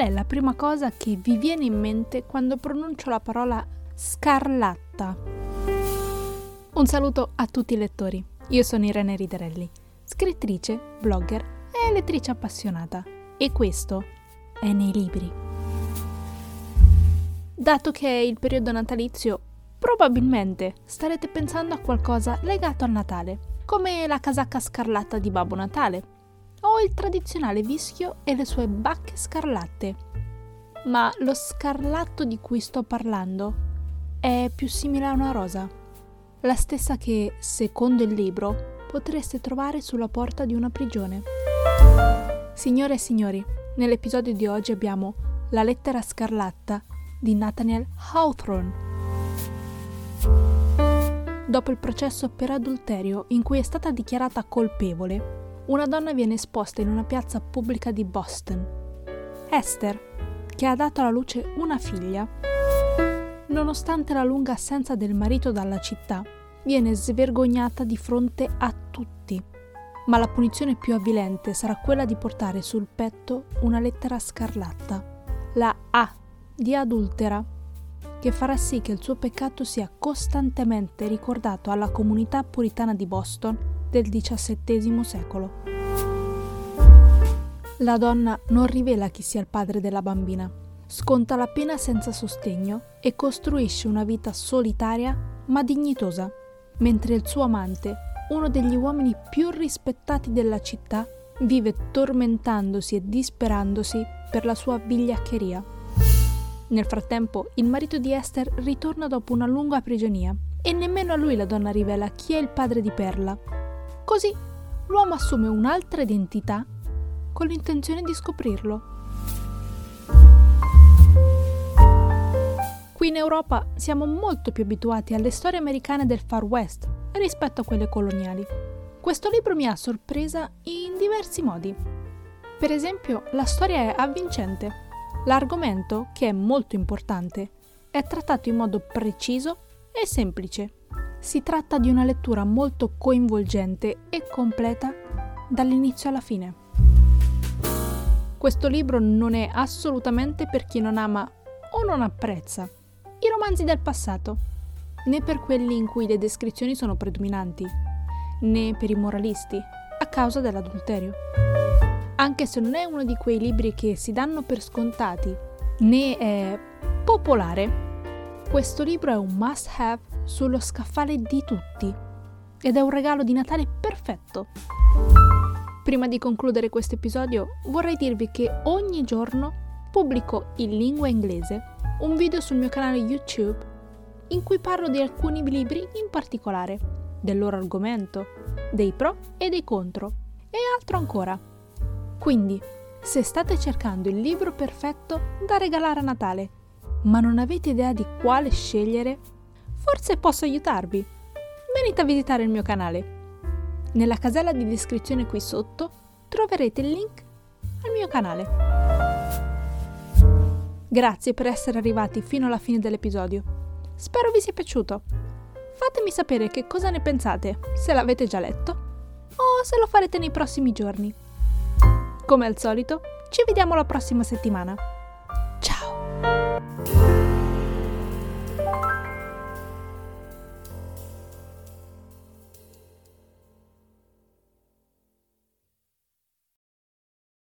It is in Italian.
qual è la prima cosa che vi viene in mente quando pronuncio la parola scarlatta? Un saluto a tutti i lettori. Io sono Irene Riderelli, scrittrice, blogger e lettrice appassionata. E questo è nei libri. Dato che è il periodo natalizio, probabilmente starete pensando a qualcosa legato al Natale, come la casacca scarlatta di Babbo Natale o il tradizionale vischio e le sue bacche scarlatte. Ma lo scarlatto di cui sto parlando è più simile a una rosa, la stessa che, secondo il libro, potreste trovare sulla porta di una prigione. Signore e signori, nell'episodio di oggi abbiamo La lettera scarlatta di Nathaniel Hawthorne. Dopo il processo per adulterio in cui è stata dichiarata colpevole, una donna viene esposta in una piazza pubblica di Boston. Esther, che ha dato alla luce una figlia. Nonostante la lunga assenza del marito dalla città, viene svergognata di fronte a tutti. Ma la punizione più avvilente sarà quella di portare sul petto una lettera scarlatta, la A di adultera, che farà sì che il suo peccato sia costantemente ricordato alla comunità puritana di Boston del XVII secolo. La donna non rivela chi sia il padre della bambina, sconta la pena senza sostegno e costruisce una vita solitaria ma dignitosa, mentre il suo amante, uno degli uomini più rispettati della città, vive tormentandosi e disperandosi per la sua vigliaccheria. Nel frattempo, il marito di Esther ritorna dopo una lunga prigionia e nemmeno a lui la donna rivela chi è il padre di Perla, Così l'uomo assume un'altra identità con l'intenzione di scoprirlo. Qui in Europa siamo molto più abituati alle storie americane del Far West rispetto a quelle coloniali. Questo libro mi ha sorpresa in diversi modi. Per esempio, la storia è avvincente. L'argomento, che è molto importante, è trattato in modo preciso e semplice. Si tratta di una lettura molto coinvolgente e completa dall'inizio alla fine. Questo libro non è assolutamente per chi non ama o non apprezza i romanzi del passato, né per quelli in cui le descrizioni sono predominanti, né per i moralisti, a causa dell'adulterio. Anche se non è uno di quei libri che si danno per scontati, né è popolare, questo libro è un must have sullo scaffale di tutti ed è un regalo di Natale perfetto. Prima di concludere questo episodio vorrei dirvi che ogni giorno pubblico in lingua inglese un video sul mio canale YouTube in cui parlo di alcuni libri in particolare, del loro argomento, dei pro e dei contro e altro ancora. Quindi, se state cercando il libro perfetto da regalare a Natale ma non avete idea di quale scegliere, forse posso aiutarvi. Venite a visitare il mio canale. Nella casella di descrizione qui sotto troverete il link al mio canale. Grazie per essere arrivati fino alla fine dell'episodio. Spero vi sia piaciuto. Fatemi sapere che cosa ne pensate, se l'avete già letto o se lo farete nei prossimi giorni. Come al solito, ci vediamo la prossima settimana.